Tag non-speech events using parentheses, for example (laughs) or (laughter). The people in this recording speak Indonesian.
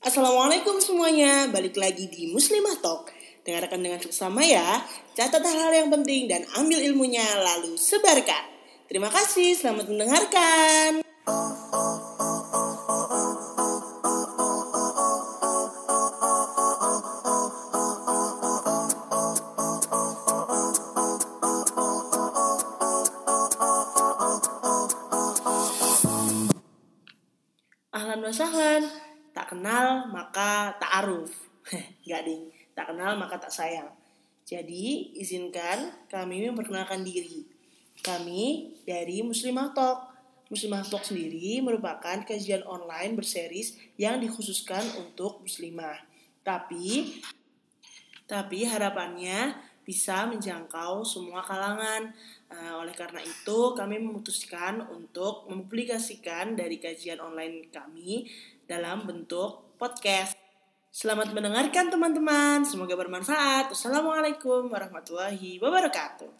Assalamualaikum semuanya, balik lagi di Muslimah Talk. Dengarkan dengan seksama ya, catat hal-hal yang penting dan ambil ilmunya lalu sebarkan. Terima kasih, selamat mendengarkan. Sahlan, tak kenal maka tak aruf. (laughs) Gak ding, tak kenal maka tak sayang. Jadi, izinkan kami memperkenalkan diri. Kami dari Muslimah Talk. Muslimah Talk sendiri merupakan kajian online berseris yang dikhususkan untuk muslimah. Tapi, tapi harapannya bisa menjangkau semua kalangan. Eh, oleh karena itu, kami memutuskan untuk mempublikasikan dari kajian online kami dalam bentuk podcast. Selamat mendengarkan teman-teman, semoga bermanfaat. Wassalamualaikum warahmatullahi wabarakatuh.